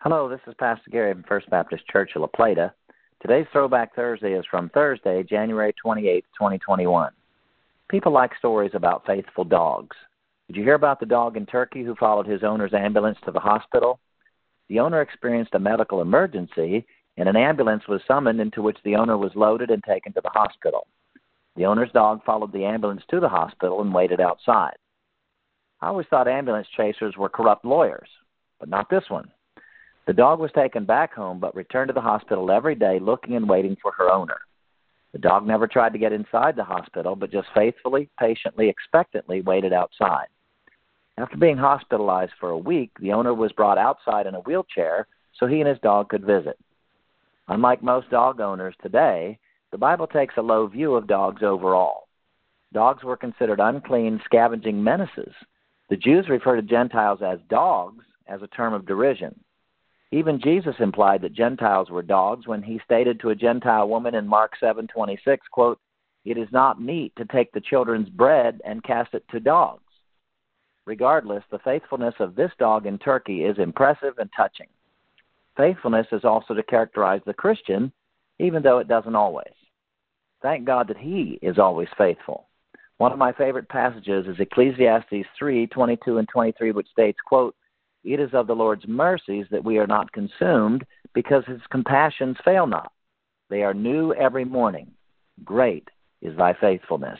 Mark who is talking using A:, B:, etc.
A: Hello, this is Pastor Gary from First Baptist Church of La Plata. Today's Throwback Thursday is from Thursday, January 28, 2021. People like stories about faithful dogs. Did you hear about the dog in Turkey who followed his owner's ambulance to the hospital? The owner experienced a medical emergency, and an ambulance was summoned into which the owner was loaded and taken to the hospital. The owner's dog followed the ambulance to the hospital and waited outside. I always thought ambulance chasers were corrupt lawyers, but not this one. The dog was taken back home but returned to the hospital every day looking and waiting for her owner. The dog never tried to get inside the hospital, but just faithfully, patiently, expectantly waited outside. After being hospitalized for a week, the owner was brought outside in a wheelchair so he and his dog could visit. Unlike most dog owners today, the Bible takes a low view of dogs overall. Dogs were considered unclean, scavenging menaces. The Jews refer to Gentiles as dogs as a term of derision. Even Jesus implied that Gentiles were dogs when he stated to a Gentile woman in Mark 7:26, quote, "It is not meet to take the children's bread and cast it to dogs." Regardless, the faithfulness of this dog in Turkey is impressive and touching. Faithfulness is also to characterize the Christian, even though it doesn't always. Thank God that he is always faithful. One of my favorite passages is Ecclesiastes 3:22 and 23 which states, quote, it is of the Lord's mercies that we are not consumed, because his compassions fail not. They are new every morning. Great is thy faithfulness.